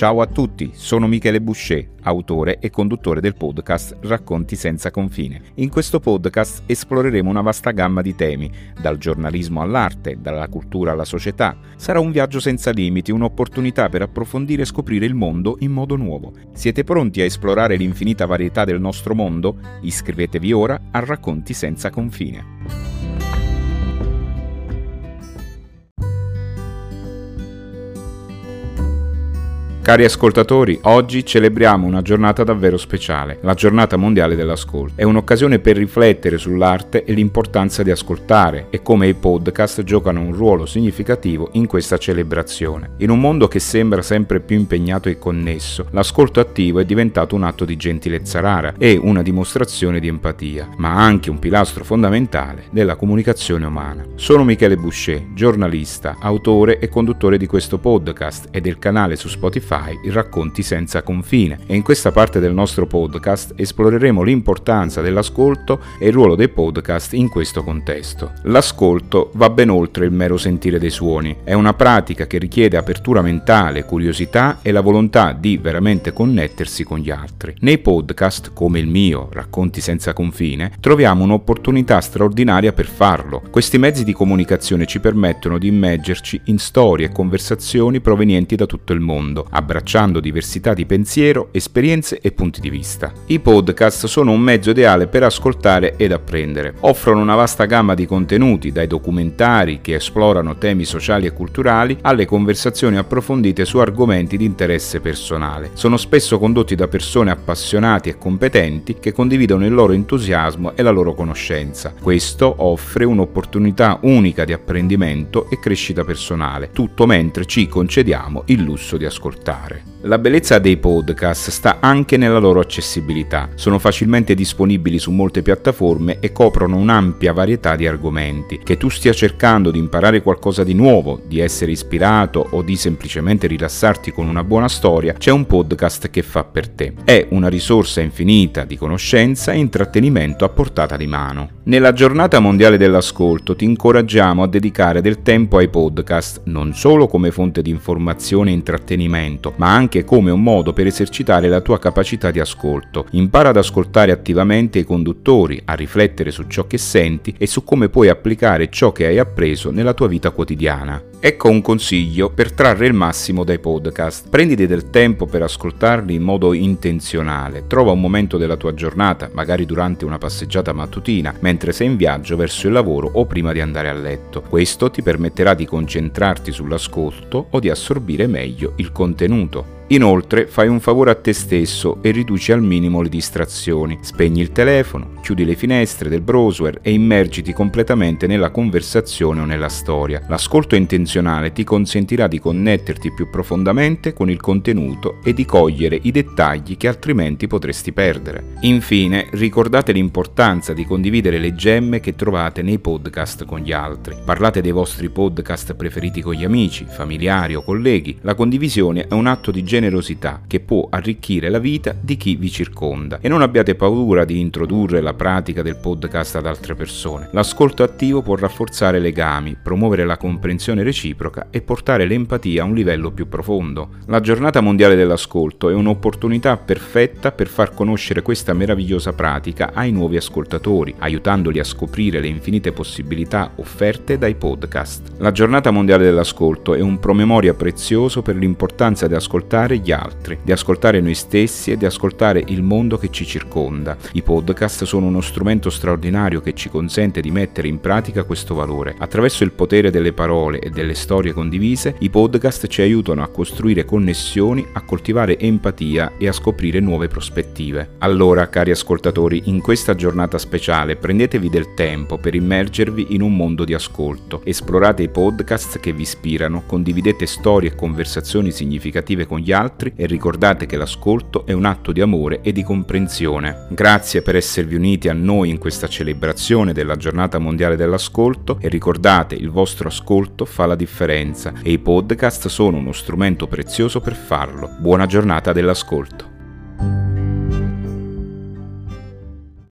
Ciao a tutti, sono Michele Boucher, autore e conduttore del podcast Racconti senza confine. In questo podcast esploreremo una vasta gamma di temi, dal giornalismo all'arte, dalla cultura alla società. Sarà un viaggio senza limiti, un'opportunità per approfondire e scoprire il mondo in modo nuovo. Siete pronti a esplorare l'infinita varietà del nostro mondo? Iscrivetevi ora a Racconti senza confine. Cari ascoltatori, oggi celebriamo una giornata davvero speciale, la giornata mondiale dell'ascolto. È un'occasione per riflettere sull'arte e l'importanza di ascoltare e come i podcast giocano un ruolo significativo in questa celebrazione. In un mondo che sembra sempre più impegnato e connesso, l'ascolto attivo è diventato un atto di gentilezza rara e una dimostrazione di empatia, ma anche un pilastro fondamentale della comunicazione umana. Sono Michele Boucher, giornalista, autore e conduttore di questo podcast e del canale su Spotify Spotify Racconti senza confine e in questa parte del nostro podcast esploreremo l'importanza dell'ascolto e il ruolo dei podcast in questo contesto. L'ascolto va ben oltre il mero sentire dei suoni, è una pratica che richiede apertura mentale, curiosità e la volontà di veramente connettersi con gli altri. Nei podcast, come il mio, Racconti senza confine, troviamo un'opportunità straordinaria per farlo. Questi mezzi di comunicazione ci permettono di immergerci in storie e conversazioni provenienti da tutto il mondo, abbracciando diversità di pensiero, esperienze e punti di vista. I podcast sono un mezzo ideale per ascoltare ed apprendere. Offrono una vasta gamma di contenuti, dai documentari che esplorano temi sociali e culturali alle conversazioni approfondite su argomenti di interesse personale. Sono spesso condotti da persone appassionati e competenti che condividono il loro entusiasmo e la loro conoscenza. Questo offre un'opportunità unica di apprendimento e crescita personale, tutto mentre ci concediamo il lusso di ascoltare ascoltare. La bellezza dei podcast sta anche nella loro accessibilità. Sono facilmente disponibili su molte piattaforme e coprono un'ampia varietà di argomenti. Che tu stia cercando di imparare qualcosa di nuovo, di essere ispirato o di semplicemente rilassarti con una buona storia, c'è un podcast che fa per te. È una risorsa infinita di conoscenza e intrattenimento a portata di mano. Nella giornata mondiale dell'ascolto ti incoraggiamo a dedicare del tempo ai podcast, non solo come fonte di informazione e intrattenimento, ma anche come un modo per esercitare la tua capacità di ascolto. Impara ad ascoltare attivamente i conduttori, a riflettere su ciò che senti e su come puoi applicare ciò che hai appreso nella tua vita quotidiana. Ecco un consiglio per trarre il massimo dai podcast. Prenditi del tempo per ascoltarli in modo intenzionale. Trova un momento della tua giornata, magari durante una passeggiata mattutina, mentre sei in viaggio verso il lavoro o prima di andare a letto. Questo ti permetterà di concentrarti sull'ascolto o di assorbire meglio il contenuto. Inoltre fai un favore a te stesso e riduci al minimo le distrazioni. Spegni il telefono, chiudi le finestre del browser e immergiti completamente nella conversazione o nella storia. L'ascolto intenzionale ti consentirà di connetterti più profondamente con il contenuto e di cogliere i dettagli che altrimenti potresti perdere. Infine, ricordate l'importanza di condividere le gemme che trovate nei podcast con gli altri. Parlate dei vostri podcast preferiti con gli amici, familiari o colleghi. La condivisione è un atto di generosità generosità che può arricchire la vita di chi vi circonda e non abbiate paura di introdurre la pratica del podcast ad altre persone. L'ascolto attivo può rafforzare legami, promuovere la comprensione reciproca e portare l'empatia a un livello più profondo. La giornata mondiale dell'ascolto è un'opportunità perfetta per far conoscere questa meravigliosa pratica ai nuovi ascoltatori, aiutandoli a scoprire le infinite possibilità offerte dai podcast. La giornata mondiale dell'ascolto è un promemoria prezioso per l'importanza di ascoltare ascoltare gli altri, di ascoltare noi stessi e di ascoltare il mondo che ci circonda. I podcast sono uno strumento straordinario che ci consente di mettere in pratica questo valore. Attraverso il potere delle parole e delle storie condivise, i podcast ci aiutano a costruire connessioni, a coltivare empatia e a scoprire nuove prospettive. Allora, cari ascoltatori, in questa giornata speciale prendetevi del tempo per immergervi in un mondo di ascolto. Esplorate i podcast che vi ispirano, condividete storie e conversazioni significative con gli altri altri e ricordate che l'ascolto è un atto di amore e di comprensione. Grazie per esservi uniti a noi in questa celebrazione della giornata mondiale dell'ascolto e ricordate il vostro ascolto fa la differenza e i podcast sono uno strumento prezioso per farlo. Buona giornata dell'ascolto.